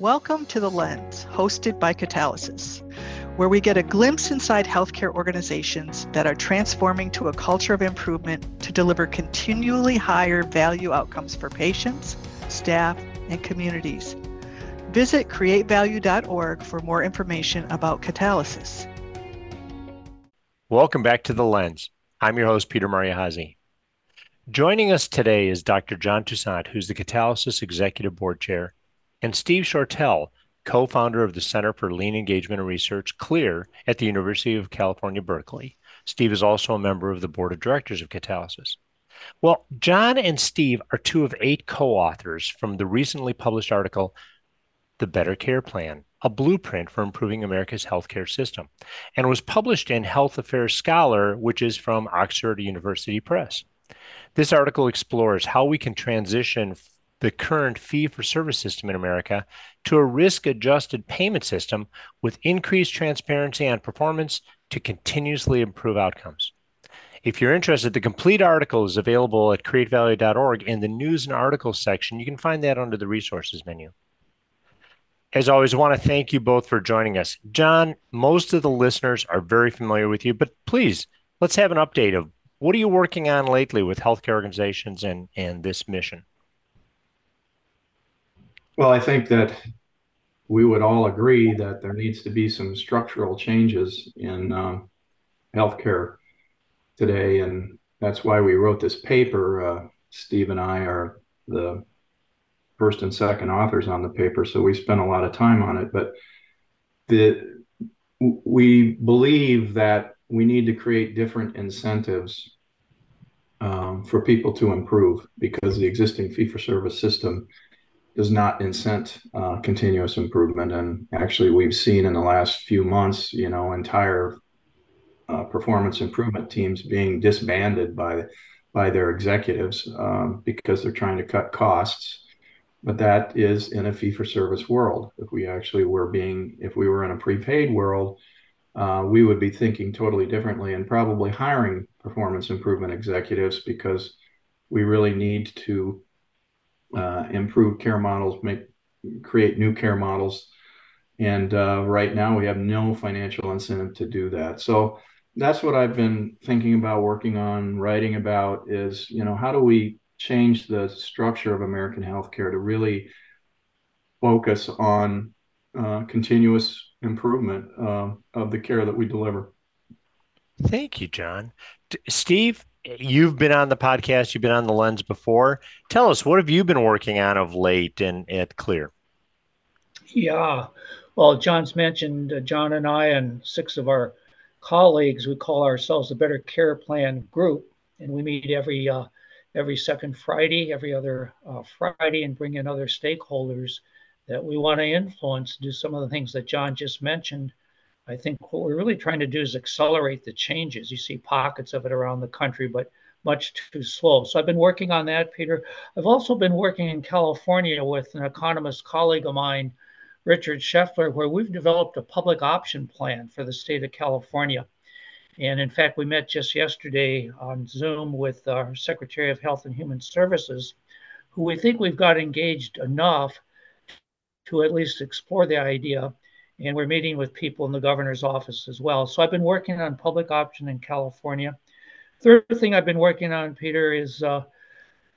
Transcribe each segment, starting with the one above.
Welcome to The Lens, hosted by Catalysis, where we get a glimpse inside healthcare organizations that are transforming to a culture of improvement to deliver continually higher value outcomes for patients, staff, and communities. Visit createvalue.org for more information about Catalysis. Welcome back to The Lens. I'm your host, Peter Mariahazi. Joining us today is Dr. John Toussaint, who's the Catalysis Executive Board Chair and Steve Shortell, co founder of the Center for Lean Engagement and Research, CLEAR, at the University of California, Berkeley. Steve is also a member of the board of directors of Catalysis. Well, John and Steve are two of eight co authors from the recently published article, The Better Care Plan A Blueprint for Improving America's Healthcare System, and was published in Health Affairs Scholar, which is from Oxford University Press. This article explores how we can transition the current fee for service system in America to a risk adjusted payment system with increased transparency and performance to continuously improve outcomes. If you're interested, the complete article is available at createvalue.org in the news and articles section. You can find that under the resources menu. As always, I want to thank you both for joining us. John, most of the listeners are very familiar with you, but please let's have an update of what are you working on lately with healthcare organizations and, and this mission? Well, I think that we would all agree that there needs to be some structural changes in um, healthcare today, and that's why we wrote this paper. Uh, Steve and I are the first and second authors on the paper, so we spent a lot of time on it. But the we believe that we need to create different incentives um, for people to improve because the existing fee for service system does not incent uh, continuous improvement. And actually, we've seen in the last few months, you know, entire uh, performance improvement teams being disbanded by by their executives um, because they're trying to cut costs. But that is in a fee for service world. If we actually were being, if we were in a prepaid world, uh, we would be thinking totally differently and probably hiring performance improvement executives because we really need to uh, improve care models, make create new care models. And uh, right now, we have no financial incentive to do that. So that's what I've been thinking about, working on, writing about is, you know, how do we change the structure of American healthcare to really focus on uh, continuous improvement uh, of the care that we deliver. Thank you, John. Steve, you've been on the podcast, you've been on the lens before. Tell us, what have you been working on of late and at Clear? Yeah, well, John's mentioned uh, John and I and six of our colleagues. We call ourselves the Better Care Plan Group, and we meet every uh, every second Friday, every other uh, Friday, and bring in other stakeholders that we want to influence. Do some of the things that John just mentioned I think what we're really trying to do is accelerate the changes. You see pockets of it around the country, but much too slow. So I've been working on that, Peter. I've also been working in California with an economist colleague of mine, Richard Scheffler, where we've developed a public option plan for the state of California. And in fact, we met just yesterday on Zoom with our Secretary of Health and Human Services, who we think we've got engaged enough to at least explore the idea and we're meeting with people in the governor's office as well. So I've been working on public option in California. Third thing I've been working on, Peter, is uh,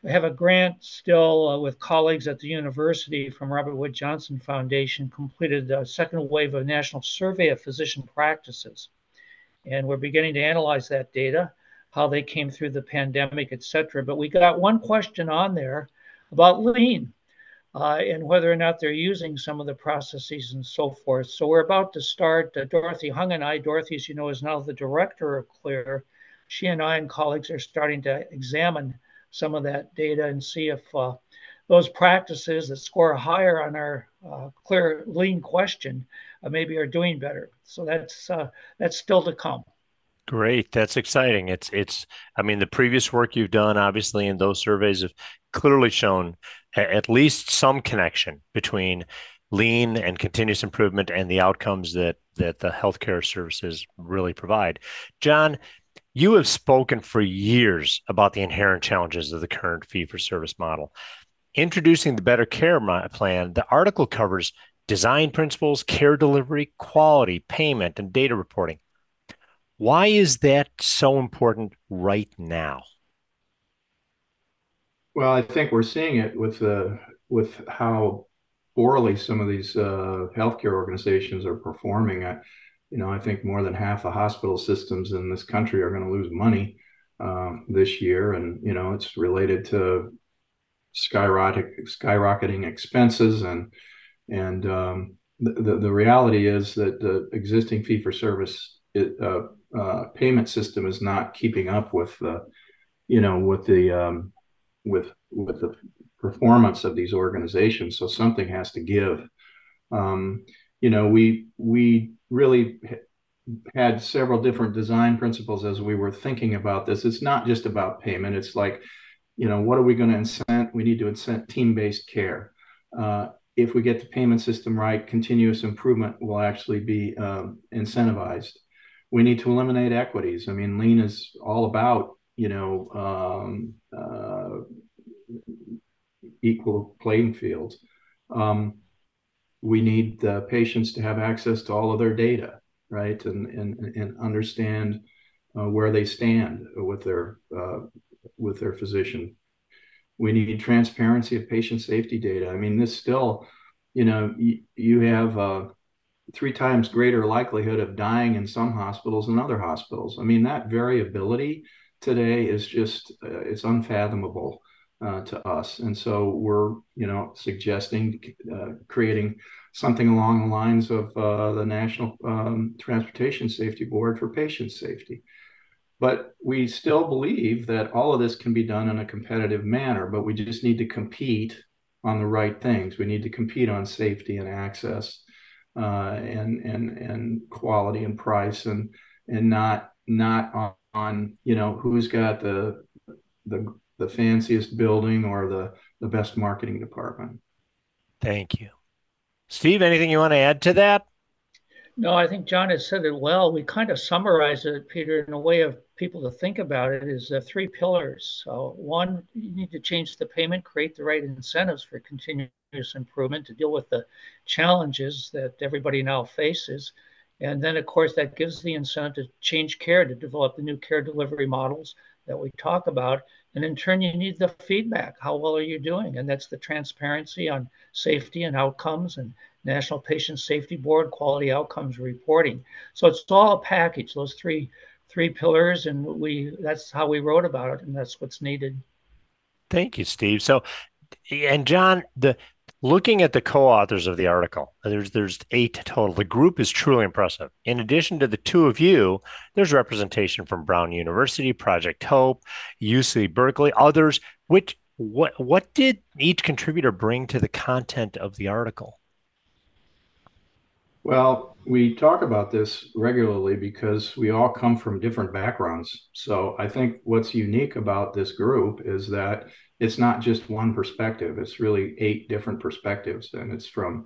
I have a grant still uh, with colleagues at the university from Robert Wood Johnson Foundation, completed the second wave of national survey of physician practices. And we're beginning to analyze that data, how they came through the pandemic, et cetera. But we got one question on there about lean uh, and whether or not they're using some of the processes and so forth. So we're about to start. Uh, Dorothy Hung and I, Dorothy, as you know, is now the director of CLEAR. She and I and colleagues are starting to examine some of that data and see if uh, those practices that score higher on our uh, CLEAR lean question uh, maybe are doing better. So that's uh, that's still to come. Great, that's exciting. It's it's. I mean, the previous work you've done, obviously, in those surveys have clearly shown at least some connection between lean and continuous improvement and the outcomes that that the healthcare services really provide. John, you have spoken for years about the inherent challenges of the current fee for service model. Introducing the Better Care Plan, the article covers design principles, care delivery, quality, payment, and data reporting. Why is that so important right now? Well, I think we're seeing it with the with how poorly some of these uh, healthcare organizations are performing. I, you know, I think more than half the hospital systems in this country are going to lose money um, this year, and you know, it's related to skyrocket skyrocketing expenses and and um, the, the, reality is that the existing fee for service uh, uh, payment system is not keeping up with the you know with the um, with with the performance of these organizations. So something has to give. Um, you know we we really had several different design principles as we were thinking about this. It's not just about payment. It's like you know what are we going to incent we need to incent team-based care. Uh, if we get the payment system right continuous improvement will actually be um, incentivized we need to eliminate equities i mean lean is all about you know um, uh, equal playing fields um, we need the patients to have access to all of their data right and and, and understand uh, where they stand with their uh, with their physician. We need transparency of patient safety data. I mean, this still, you know, you, you have a three times greater likelihood of dying in some hospitals than other hospitals. I mean, that variability today is just uh, it's unfathomable uh, to us, and so we're you know suggesting uh, creating something along the lines of uh, the National um, Transportation Safety Board for patient safety. But we still believe that all of this can be done in a competitive manner, but we just need to compete on the right things. We need to compete on safety and access uh, and and and quality and price and and not not on, on you know who's got the the the fanciest building or the the best marketing department. Thank you. Steve, anything you want to add to that? No, I think John has said it well. We kind of summarize it, Peter, in a way of people to think about it is the three pillars. So one, you need to change the payment, create the right incentives for continuous improvement to deal with the challenges that everybody now faces. And then, of course, that gives the incentive to change care, to develop the new care delivery models that we talk about. And in turn, you need the feedback. How well are you doing? And that's the transparency on safety and outcomes and National Patient Safety Board quality outcomes reporting. So it's all a package, those three three pillars, and we that's how we wrote about it, and that's what's needed. Thank you, Steve. So and John, the looking at the co-authors of the article there's there's eight total. The group is truly impressive. In addition to the two of you there's representation from brown university project hope uc berkeley others. Which what what did each contributor bring to the content of the article? Well we talk about this regularly because we all come from different backgrounds. So i think what's unique about this group is that it's not just one perspective it's really eight different perspectives. And it's from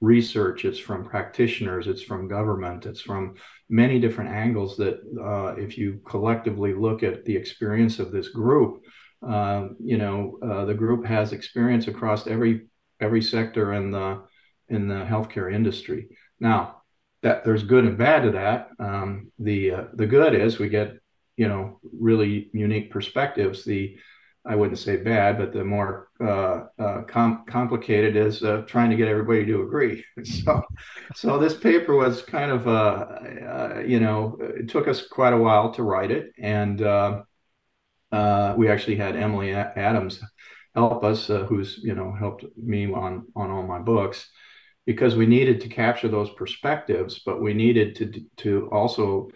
research it's from practitioners it's from government it's from many different angles that uh, if you collectively look at the experience of this group uh, you know uh, the group has experience across every every sector in the in the healthcare industry. Now that there's good and bad to that. Um, the uh, the good is we get you know really unique perspectives. The I wouldn't say bad, but the more uh, uh, com- complicated is uh, trying to get everybody to agree. so, so this paper was kind of, uh, uh, you know, it took us quite a while to write it, and uh, we actually had Emily Adams help us, who's you know helped me on on all my books, because we needed to capture those perspectives, but we needed to to also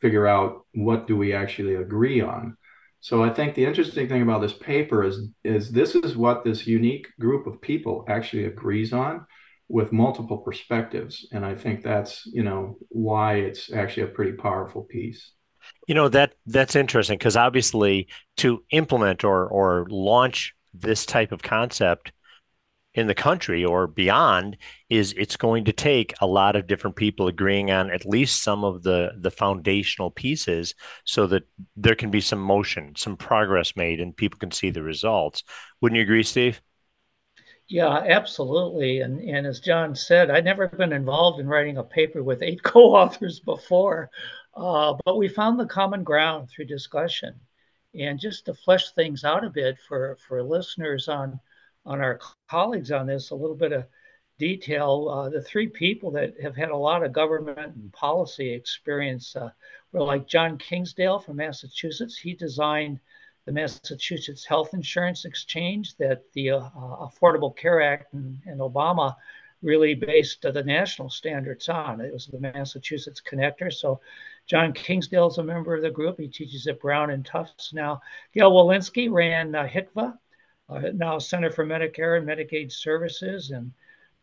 figure out what do we actually agree on so I think the interesting thing about this paper is is this is what this unique group of people actually agrees on with multiple perspectives and I think that's, you know, why it's actually a pretty powerful piece. You know that that's interesting because obviously to implement or or launch this type of concept in the country or beyond is it's going to take a lot of different people agreeing on at least some of the the foundational pieces so that there can be some motion some progress made and people can see the results wouldn't you agree steve Yeah, absolutely. And and as John said, I'd never been involved in writing a paper with eight co-authors before, uh, but we found the common ground through discussion. And just to flesh things out a bit for for listeners on on our colleagues on this, a little bit of detail. Uh, the three people that have had a lot of government and policy experience uh, were like John Kingsdale from Massachusetts. He designed the Massachusetts Health Insurance Exchange that the uh, Affordable Care Act and, and Obama really based the national standards on. It was the Massachusetts Connector. So John Kingsdale is a member of the group. He teaches at Brown and Tufts now. Gail Wilensky ran uh, HCFA, uh, now Center for Medicare and Medicaid Services, and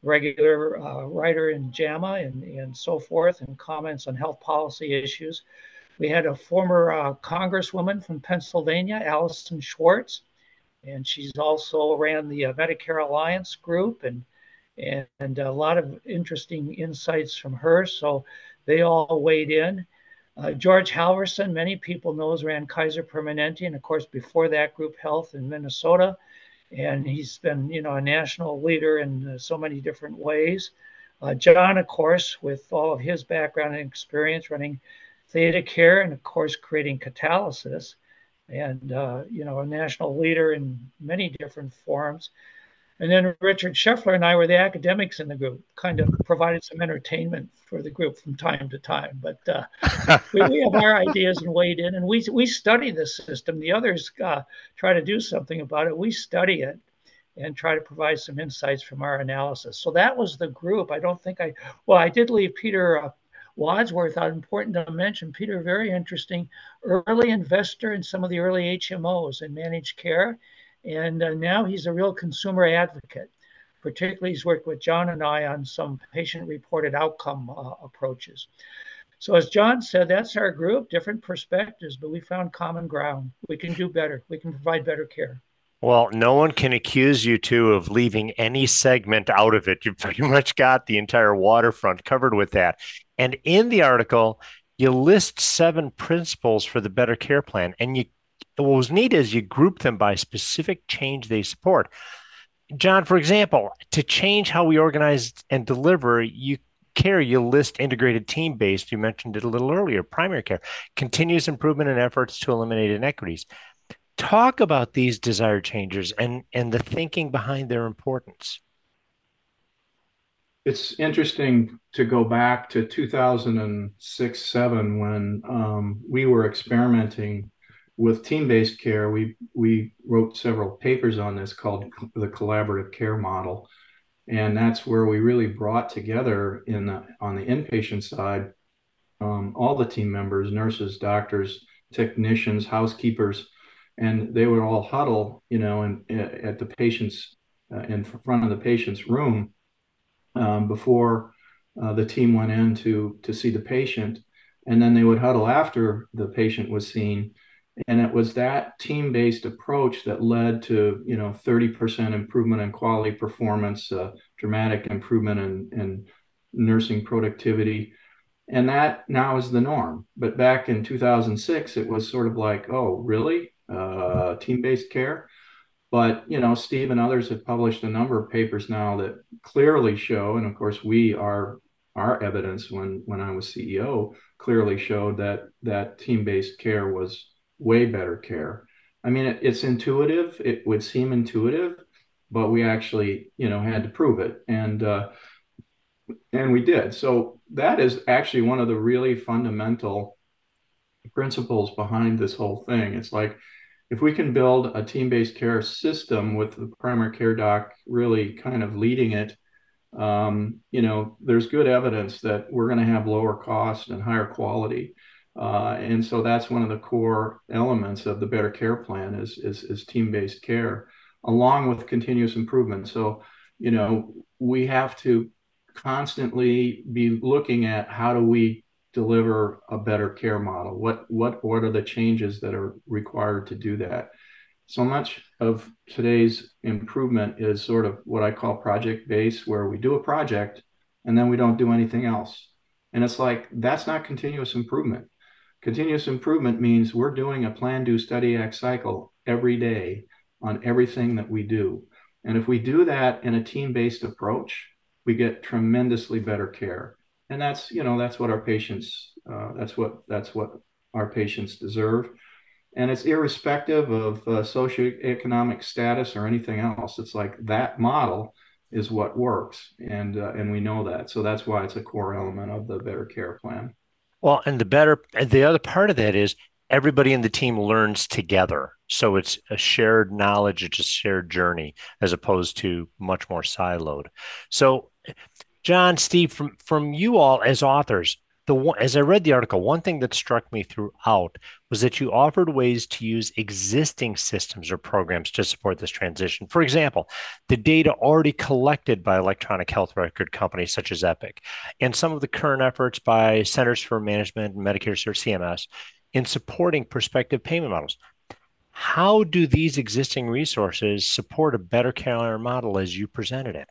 regular uh, writer in JAMA and, and so forth, and comments on health policy issues. We had a former uh, congresswoman from Pennsylvania, Allyson Schwartz, and she's also ran the uh, Medicare Alliance group and, and, and a lot of interesting insights from her. So they all weighed in. Uh, George Halvorson, many people knows, ran Kaiser Permanente, and of course before that, Group Health in Minnesota, and he's been you know a national leader in uh, so many different ways. Uh, John, of course, with all of his background and experience running ThedaCare and of course creating catalysis, and uh, you know a national leader in many different forms. And then Richard Scheffler and I were the academics in the group, kind of provided some entertainment for the group from time to time. But uh, we, we, have our ideas and weighed in, and we we study the system. The others uh, try to do something about it. We study it and try to provide some insights from our analysis. So that was the group. I don't think I well, I did leave Peter uh, Wadsworth out. Important to mention, Peter, very interesting, early investor in some of the early HMOs and managed care. And uh, now he's a real consumer advocate. Particularly, he's worked with John and I on some patient reported outcome uh, approaches. So, as John said, that's our group, different perspectives, but we found common ground. We can do better, we can provide better care. Well, no one can accuse you two of leaving any segment out of it. You've pretty much got the entire waterfront covered with that. And in the article, you list seven principles for the better care plan. And you what was neat is you group them by specific change they support. John, for example, to change how we organize and deliver, you care, you list integrated team based. You mentioned it a little earlier, primary care, continuous improvement and efforts to eliminate inequities talk about these desired changes and and the thinking behind their importance it's interesting to go back to 2006 7 when um, we were experimenting with team-based care we we wrote several papers on this called the collaborative care model and that's where we really brought together in the, on the inpatient side um, all the team members nurses doctors technicians housekeepers and they would all huddle, you know, and at the patient's uh, in front of the patient's room um, before uh, the team went in to to see the patient, and then they would huddle after the patient was seen. And it was that team-based approach that led to, you know, 30% improvement in quality performance, uh, dramatic improvement in, in nursing productivity, and that now is the norm. But back in 2006, it was sort of like, oh, really? uh, team-based care. But you know, Steve and others have published a number of papers now that clearly show, and of course, we are our evidence when when I was CEO clearly showed that that team-based care was way better care. I mean, it, it's intuitive. It would seem intuitive, but we actually, you know, had to prove it, and uh, and we did. So that is actually one of the really fundamental principles behind this whole thing. It's like if we can build a team-based care system with the primary care doc really kind of leading it, um, you know, there's good evidence that we're going to have lower cost and higher quality. Uh, and so that's one of the core elements of the better care plan is, is, is team-based care along with continuous improvement. So, you know, we have to constantly be looking at how do we deliver a better care model? What what what are the changes that are required to do that? So much of today's improvement is sort of what I call project based, where we do a project and then we don't do anything else. And it's like that's not continuous improvement. Continuous improvement means we're doing a plan, do, study, act cycle every day on everything that we do. And if we do that in a team-based approach, we get tremendously better care. And that's, you know, that's what our patients, uh, that's what that's what our patients deserve. And it's irrespective of uh, socioeconomic status or anything else. It's like that model is what works, and uh, and we know that. So that's why it's a core element of the Better Care Plan. Well, and the better, and the other part of that is everybody in the team learns together. So it's a shared knowledge, it's a shared journey as opposed to much more siloed. So, John, Steve, from from you all as authors, the one, as I read the article, one thing that struck me throughout was that you offered ways to use existing systems or programs to support this transition. For example, the data already collected by electronic health record companies such as Epic, and some of the current efforts by Centers for Management and Medicare or CMS in supporting prospective payment models. How do these existing resources support a better care model as you presented it?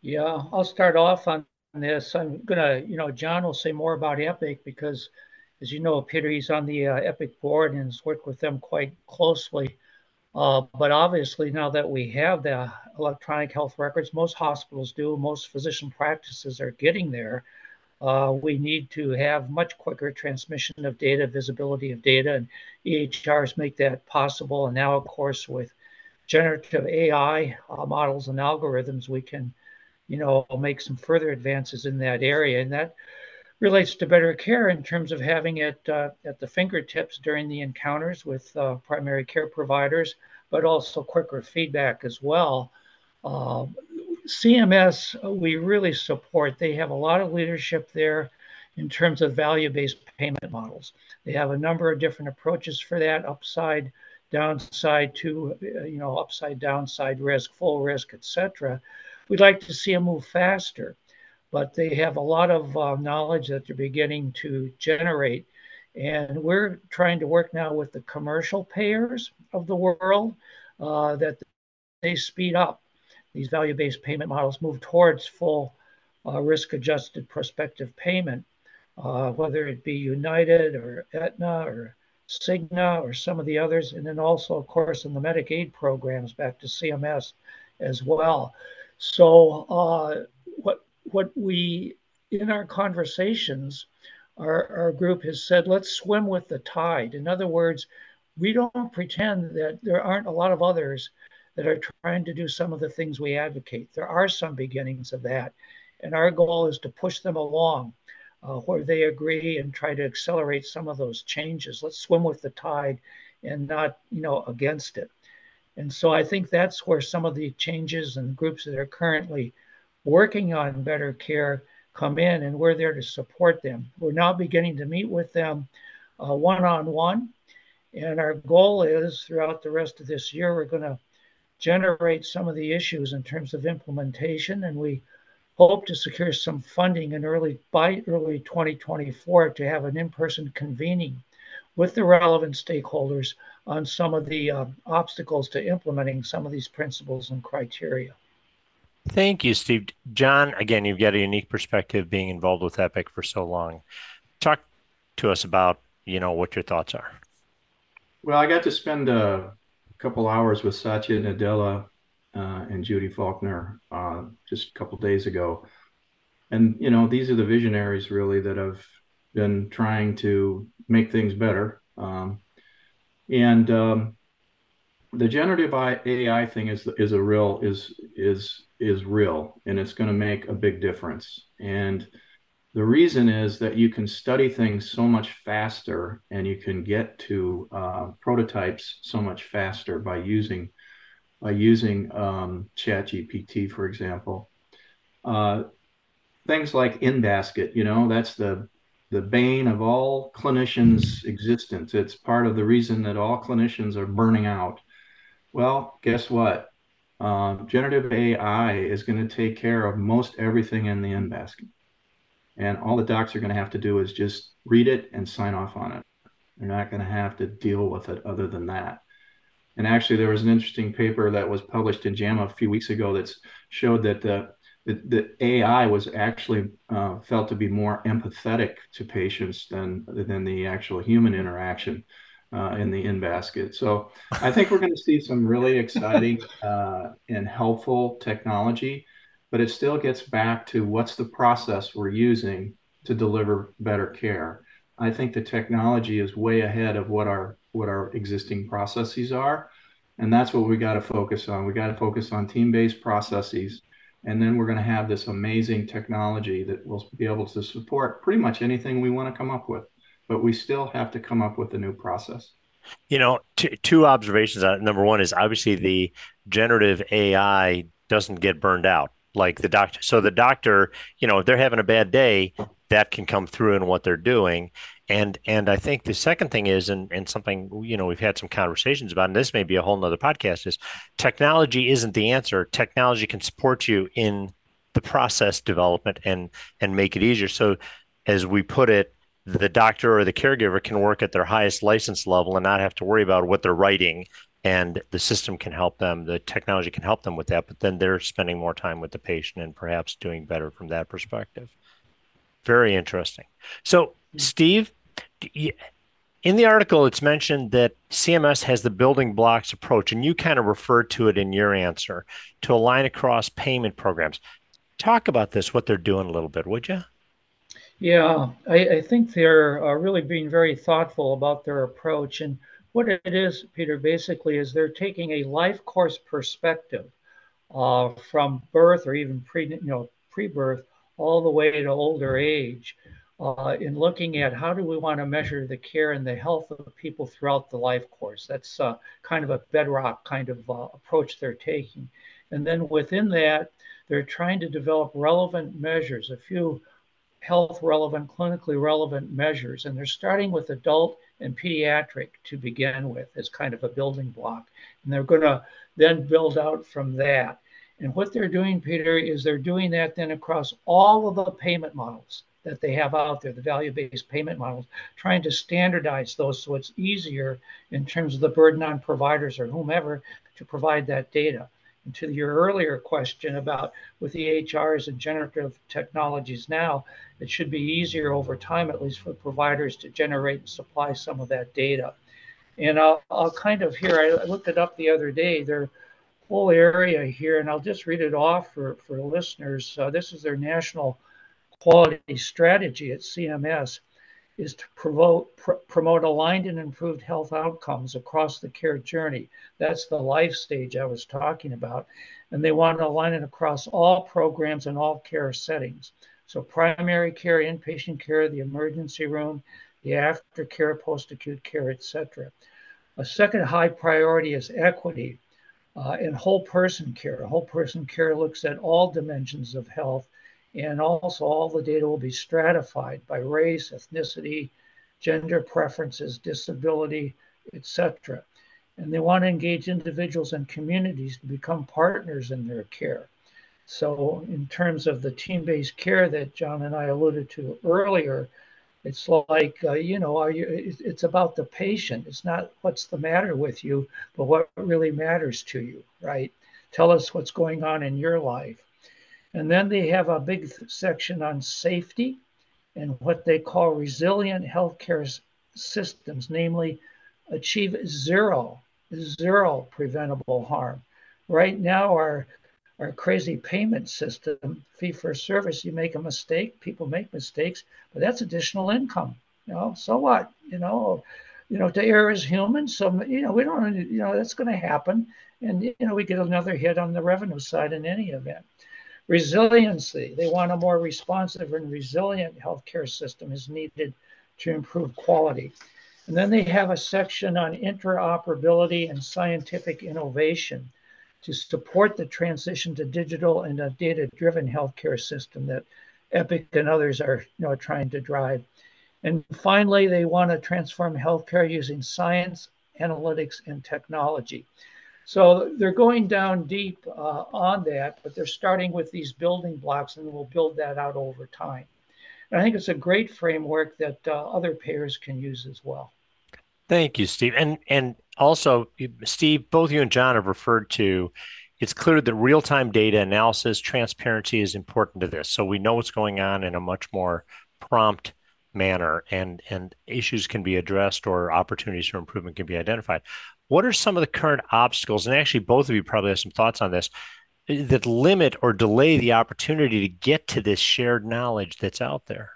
Yeah, I'll start off on this. I'm gonna, you know, John will say more about Epic because, as you know, Peter, he's on the uh, Epic board and has worked with them quite closely. Uh, but obviously, now that we have the electronic health records, most hospitals do, most physician practices are getting there. Uh, we need to have much quicker transmission of data, visibility of data, and EHRs make that possible. And now, of course, with generative AI uh, models and algorithms, we can you know, make some further advances in that area. And that relates to better care in terms of having it uh, at the fingertips during the encounters with uh, primary care providers, but also quicker feedback as well. Uh, CMS, we really support. They have a lot of leadership there in terms of value-based payment models. They have a number of different approaches for that, upside, downside to, you know, upside, downside risk, full risk, et cetera. We'd like to see them move faster, but they have a lot of uh, knowledge that they're beginning to generate. And we're trying to work now with the commercial payers of the world uh, that they speed up these value based payment models, move towards full uh, risk adjusted prospective payment, uh, whether it be United or Aetna or Cigna or some of the others. And then also, of course, in the Medicaid programs back to CMS as well. So uh, what what we in our conversations, our, our group has said, let's swim with the tide. In other words, we don't pretend that there aren't a lot of others that are trying to do some of the things we advocate. There are some beginnings of that. And our goal is to push them along uh, where they agree and try to accelerate some of those changes. Let's swim with the tide and not, you know, against it. And so I think that's where some of the changes and groups that are currently working on better care come in, and we're there to support them. We're now beginning to meet with them one on one. And our goal is throughout the rest of this year, we're going to generate some of the issues in terms of implementation. And we hope to secure some funding in early by early 2024 to have an in-person convening with the relevant stakeholders on some of the uh, obstacles to implementing some of these principles and criteria. Thank you, Steve. John, again, you've got a unique perspective being involved with Epic for so long. Talk to us about, you know, what your thoughts are. Well, I got to spend a couple hours with Satya Nadella uh, and Judy Faulkner uh, just a couple days ago. And, you know, these are the visionaries really that have been trying to make things better. Um, and um, the generative AI thing is is a real is is is real, and it's going to make a big difference. And the reason is that you can study things so much faster, and you can get to uh, prototypes so much faster by using by using um, ChatGPT, for example. Uh, things like InBasket, you know, that's the the bane of all clinicians' existence. It's part of the reason that all clinicians are burning out. Well, guess what? Uh, generative AI is going to take care of most everything in the in basket. And all the docs are going to have to do is just read it and sign off on it. They're not going to have to deal with it other than that. And actually, there was an interesting paper that was published in JAMA a few weeks ago that showed that the the, the AI was actually uh, felt to be more empathetic to patients than than the actual human interaction. uh, in the in basket. So I think we're going to see some really exciting uh, and helpful technology, but it still gets back to what's the process we're using to deliver better care. I think the technology is way ahead of what our what our existing processes are, and that's what we got to focus on. We got to focus on team-based processes, and then we're going to have this amazing technology that will be able to support pretty much anything we want to come up with but we still have to come up with a new process. You know, t- two observations. Number one is obviously the generative AI doesn't get burned out like the doctor. So the doctor, you know, if they're having a bad day, that can come through in what they're doing. And and I think the second thing is, and, and something, you know, we've had some conversations about, and this may be a whole nother podcast, is technology isn't the answer. Technology can support you in the process development and and make it easier. So as we put it, the doctor or the caregiver can work at their highest license level and not have to worry about what they're writing and the system can help them the technology can help them with that but then they're spending more time with the patient and perhaps doing better from that perspective very interesting so steve in the article it's mentioned that cms has the building blocks approach and you kind of referred to it in your answer to align across payment programs talk about this what they're doing a little bit would you yeah, I, I think they're uh, really being very thoughtful about their approach. And what it is, Peter, basically is they're taking a life course perspective uh, from birth or even pre, you know, pre-birth all the way to older age uh, in looking at how do we want to measure the care and the health of people throughout the life course. That's uh, kind of a bedrock kind of uh, approach they're taking. And then within that, they're trying to develop relevant measures, a few health relevant, clinically relevant measures. And they're starting with adult and pediatric to begin with as kind of a building block. And they're going to then build out from that. And what they're doing, Peter, is they're doing that then across all of the payment models that they have out there, the value based payment models, trying to standardize those so it's easier in terms of the burden on providers or whomever to provide that data. And to your earlier question about with EHRs and generative technologies now, it should be easier over time, at least for providers to generate and supply some of that data. And I'll, I'll kind of here, I looked it up the other day, their whole area here, and I'll just read it off for, for listeners. Uh, this is their national quality strategy at CMS is to promote, pr- promote aligned and improved health outcomes across the care journey. That's the life stage I was talking about. And they want to align it across all programs and all care settings. So, primary care, inpatient care, the emergency room, the aftercare, post acute care, etc. A second high priority is equity uh, and whole person care. Whole person care looks at all dimensions of health and also, all the data will be stratified by race, ethnicity, gender preferences, disability, etc. And they want to engage individuals and communities to become partners in their care. So, in terms of the team based care that John and I alluded to earlier, it's like, uh, you know, you, it's about the patient. It's not what's the matter with you, but what really matters to you, right? Tell us what's going on in your life. And then they have a big section on safety and what they call resilient healthcare systems, namely achieve zero, zero preventable harm. Right now, our our crazy payment system, fee for service, you make a mistake, people make mistakes, but that's additional income. You know, so what? You know, you know, to err is human. So you know, we don't, you know, that's going to happen, and you know, we get another hit on the revenue side in any event. Resiliency. They want a more responsive and resilient healthcare system is needed to improve quality. And then they have a section on interoperability and scientific innovation to support the transition to digital and a data-driven healthcare system that Epic and others are you know, trying to drive. And finally, they want to transform healthcare using science, analytics, and technology. So they're going down deep uh, on that, but they're starting with these building blocks and we'll build that out over time. And I think it's a great framework that uh, other payers can use as well. Thank you, Steve. And and also, Steve, both you and John have referred to. It's clear that real-time data analysis, transparency is important to this. So we know what's going on in a much more prompt manner and and issues can be addressed or opportunities for improvement can be identified what are some of the current obstacles and actually both of you probably have some thoughts on this that limit or delay the opportunity to get to this shared knowledge that's out there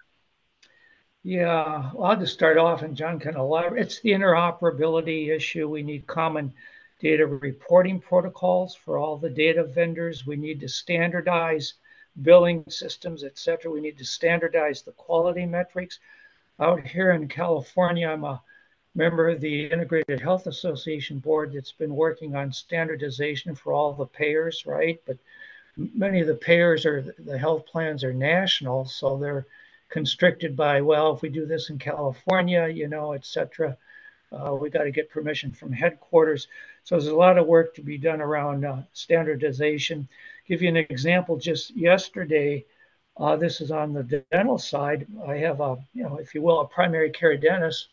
yeah i'll just start off and john can elaborate it's the interoperability issue we need common data reporting protocols for all the data vendors we need to standardize billing systems, et cetera. We need to standardize the quality metrics. Out here in California, I'm a member of the Integrated Health Association board that's been working on standardization for all the payers, right? But many of the payers are the health plans are national, so they're constricted by well, if we do this in California, you know, et cetera. Uh, we got to get permission from headquarters. So there's a lot of work to be done around uh, standardization give you an example. Just yesterday, uh, this is on the dental side. I have a, you know, if you will, a primary care dentist.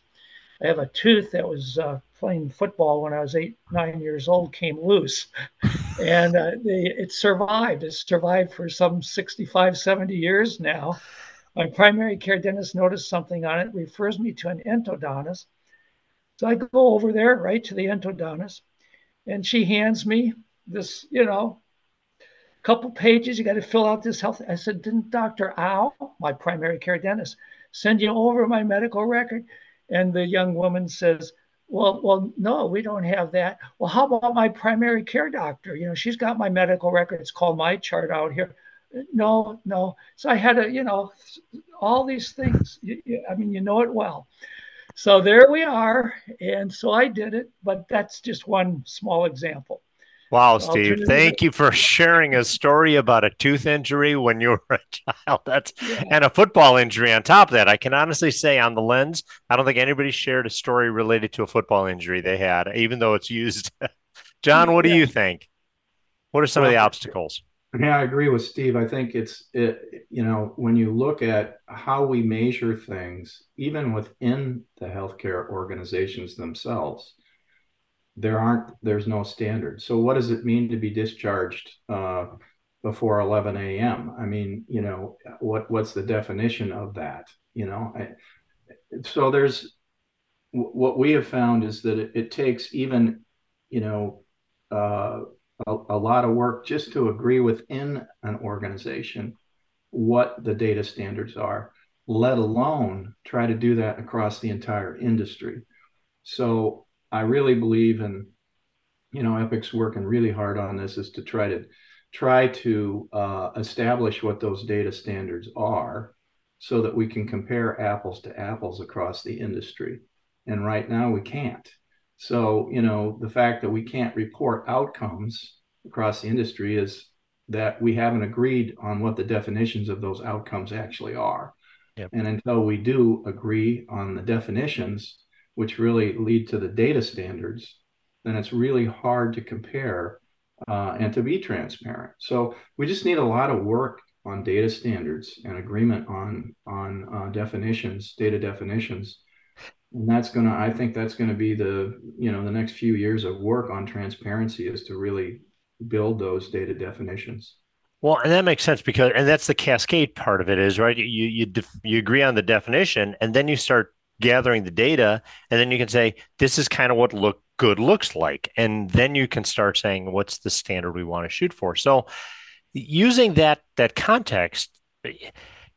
I have a tooth that was uh, playing football when I was eight, nine years old, came loose, and uh, they, it survived. It's survived for some 65, 70 years now. My primary care dentist noticed something on it, refers me to an endodontist. So I go over there, right to the endodontist, and she hands me this, you know, couple pages. You got to fill out this health. I said, didn't Dr. Al, my primary care dentist, send you over my medical record? And the young woman says, well, well, no, we don't have that. Well, how about my primary care doctor? You know, she's got my medical record. It's called MyChart out here. No, no. So I had to, you know, all these things. I mean, you know it well. So there we are. And so I did it, but that's just one small example. Wow, Steve, thank you for sharing a story about a tooth injury when you were a child. That's yeah. and a football injury on top of that. I can honestly say on the lens, I don't think anybody shared a story related to a football injury they had, even though it's used. John, what do you think? What are some well, of the obstacles? Yeah, I agree with Steve. I think it's it, you know, when you look at how we measure things, even within the healthcare organizations themselves, there aren't there's no standard. So what does it mean to be discharged uh, before 11 a.m i mean you know what what's the definition of that? You know I, so there's what we have found is that it, it takes even you know uh, a, a lot of work just to agree within an organization what the data standards are let alone try to do that across the entire industry so I really believe in, you know, Epic's working really hard on this is to try to try to uh, establish what those data standards are so that we can compare apples to apples across the industry. And right now we can't. So, you know, the fact that we can't report outcomes across the industry is that we haven't agreed on what the definitions of those outcomes actually are. Yep. And until we do agree on the definitions, which really lead to the data standards, then it's really hard to compare uh, and to be transparent. So we just need a lot of work on data standards and agreement on on uh, definitions, data definitions, and that's gonna. I think that's gonna be the you know the next few years of work on transparency is to really build those data definitions. Well, and that makes sense because, and that's the cascade part of it is right. You you def, you agree on the definition, and then you start gathering the data and then you can say this is kind of what look good looks like and then you can start saying what's the standard we want to shoot for so using that that context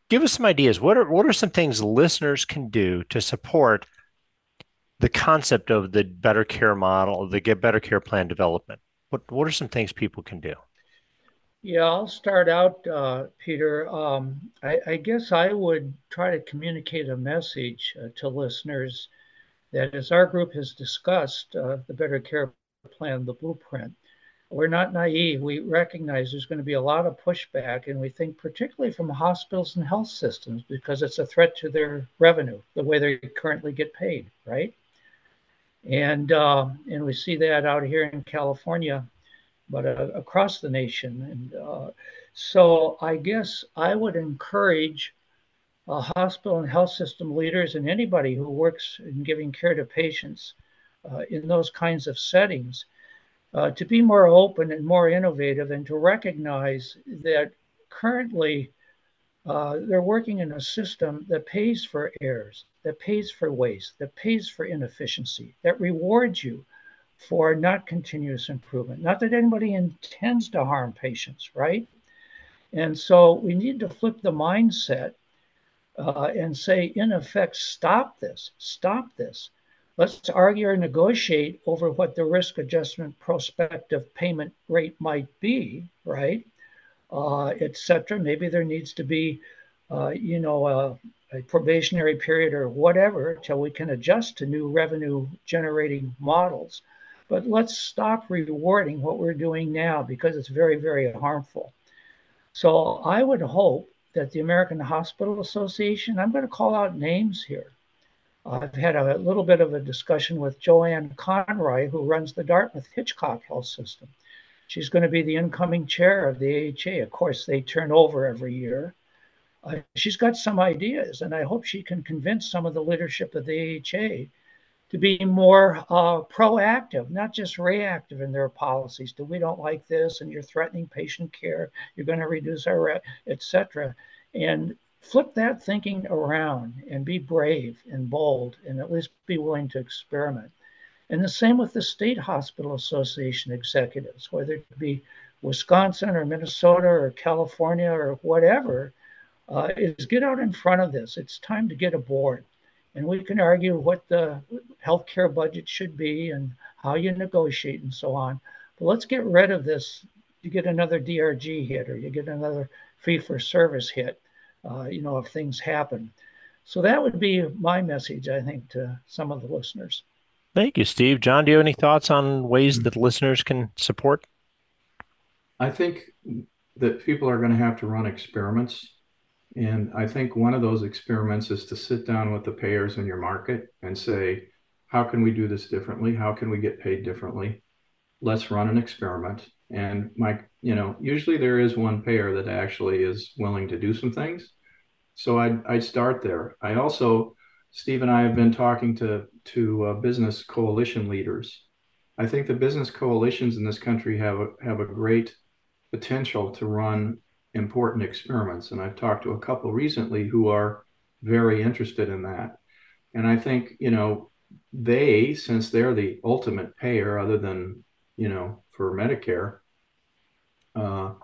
give us some ideas what are what are some things listeners can do to support the concept of the better care model the get better care plan development what what are some things people can do yeah, I'll start out, uh, Peter. Um, I, I, guess I would try to communicate a message uh, to listeners that as our group has discussed uh, the Better Care Plan, the blueprint, we're not naive. We recognize there's going to be a lot of pushback, and we think particularly from hospitals and health systems because it's a threat to their revenue, the way they currently get paid, right? And uh, and we see that out here in California but uh, across the nation. And uh, so I guess I would encourage uh, hospital and health system leaders and anybody who works in giving care to patients uh, in those kinds of settings to be more open and more innovative and to recognize that currently uh, they're working in a system that pays for errors, that pays for waste, that pays for inefficiency, that rewards you for not continuous improvement. Not that anybody intends to harm patients, right? And so we need to flip the mindset uh, and say, in effect, stop this, stop this. Let's argue or negotiate over what the risk adjustment prospective payment rate might be, right? Uh, Etc. Maybe there needs to be, uh, you know, a, a probationary period or whatever till we can adjust to new revenue generating models. But let's stop rewarding what we're doing now because it's very, very harmful. So I would hope that the American Hospital Association, I'm going to call out names here. I've had a little bit of a discussion with Joanne Conroy, who runs the Dartmouth Hitchcock Health System. She's going to be the incoming chair of the AHA. Of course, they turn over every year. Uh, she's got some ideas, and I hope she can convince some of the leadership of the AHA to be more uh, proactive, not just reactive in their policies. Do we don't like this, and you're threatening patient care. You're going to reduce our, et etc. And flip that thinking around and be brave and bold, and at least be willing to experiment. And the same with the state hospital association executives, whether it be Wisconsin or Minnesota or California or whatever, uh, is get out in front of this. It's time to get aboard. And we can argue what the healthcare budget should be and how you negotiate and so on. But let's get rid of this. You get another DRG hit or you get another fee for service hit, uh, you know, if things happen. So that would be my message, I think, to some of the listeners. Thank you, Steve. John, do you have any oh. thoughts on ways that hmm. listeners can support? I think that people are going to have to run experiments and I think one of those experiments is to sit down with the payers in your market and say, how can we do this differently? How can we get paid differently? Let's run an experiment. And my, you know, usually there is one payer that actually is willing to do some things. So I'd, I'd start there. I also, Steve and I have been talking to, to uh, business coalition leaders. I think the business coalitions in this country have a, have a great potential to run important experiments. And I've talked to a couple recently who are very interested in that. And I think, you know, they, since they're the ultimate payer, other than, you know, for Medicare, uh,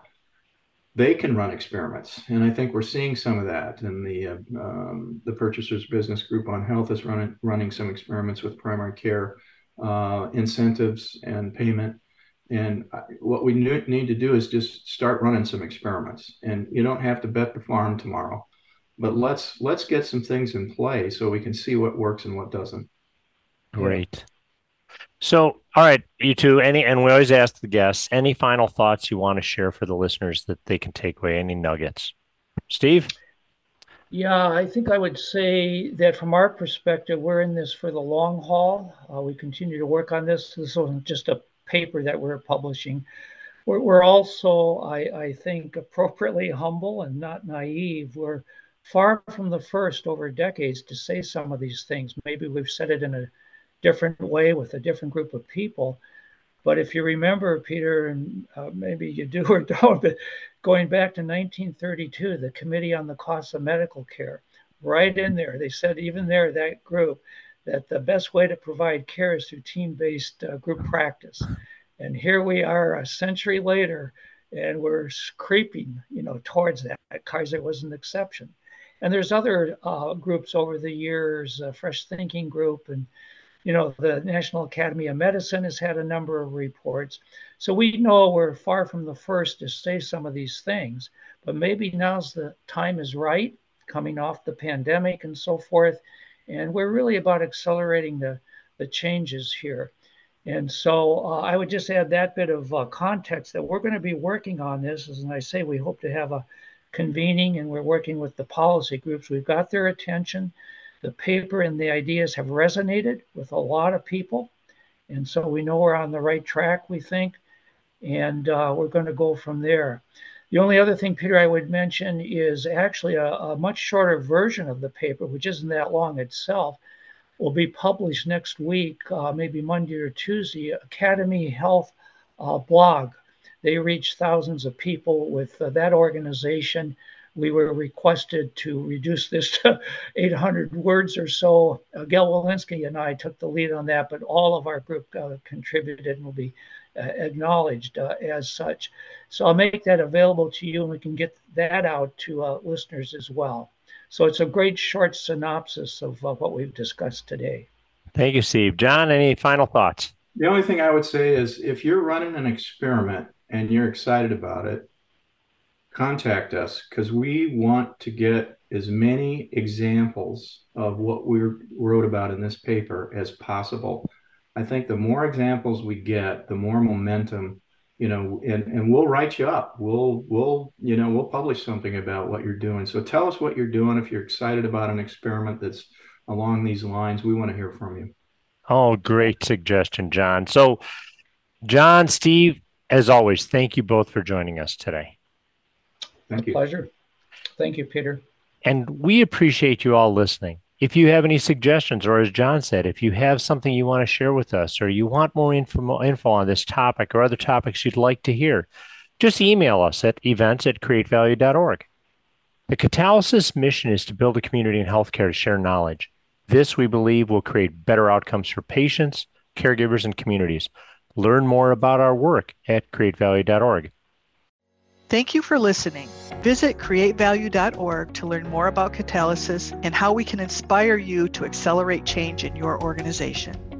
they can run experiments, and I think we're seeing some of that. And the uh, um, the Purchasers Business Group on Health is running running some experiments with primary care uh, incentives and payment and what we need to do is just start running some experiments. And you don't have to bet the farm tomorrow, but let's let's get some things in play so we can see what works and what doesn't. Great. So, all right, you two. Any and we always ask the guests any final thoughts you want to share for the listeners that they can take away. Any nuggets, Steve? Yeah, I think I would say that from our perspective, we're in this for the long haul. Uh, we continue to work on this. This wasn't just a paper that we're publishing. We're, we're also, I, I think, appropriately humble and not naive. We're far from the first over decades to say some of these things. Maybe we've said it in a different way with a different group of people. But if you remember, Peter, and uh, maybe you do or don't, but going back to 1932, the Committee on the Costs of Medical Care, right in there, they said even there, that group, that the best way to provide care is through team based uh, group practice. And here we are a century later, and we're creeping, you know, towards that. Kaiser was an exception. And there's other uh, groups over the years, uh, Fresh Thinking Group, and you know, the National Academy of Medicine has had a number of reports. So we know we're far from the first to say some of these things, but maybe now's the time is right, coming off the pandemic and so forth, and we're really about accelerating the, the changes here. And so uh, I would just add that bit of uh, context that we're going to be working on this. As I say, we hope to have a convening and we're working with the policy groups. We've got their attention. The paper and the ideas have resonated with a lot of people. And so we know we're on the right track, we think. And uh, we're going to go from there. The only other thing, Peter, I would mention is actually a, a, much shorter version of the paper, which isn't that long itself, will be published next week, uh, maybe Monday or Tuesday. AcademyHealth uh, blog. They reach thousands of people with uh, that organization, we were requested to reduce this to 800 words or so. Uh, Gail Wilensky and I took the lead on that, but all of our group uh, contributed and will be uh, acknowledged uh, as such. So I'll make that available to you and we can get that out to uh, listeners as well. So it's a great short synopsis of what we've discussed today. Thank you, Steve. John, any final thoughts? The only thing I would say is if you're running an experiment and you're excited about it, contact us because we want to get as many examples of what we wrote about in this paper as possible. I think the more examples we get, the more momentum, you know, and, and we'll write you up. We'll, we'll, you know, we'll publish something about what you're doing. So tell us what you're doing. If you're excited about an experiment that's along these lines, we want to hear from you. Oh, great suggestion, John. So, John, Steve, as always, thank you both for joining us today. Thank you. Pleasure. Thank you, Peter. And we appreciate you all listening. If you have any suggestions, or as John said, if you have something you want to share with us, or you want more info, info on this topic or other topics you'd like to hear, just email us at events at createvalue.org. The Catalysis mission is to build a community in healthcare to share knowledge. This, we believe, will create better outcomes for patients, caregivers, and communities. Learn more about our work at createvalue.org. Thank you for listening. Visit createvalue.org to learn more about catalysis and how we can inspire you to accelerate change in your organization.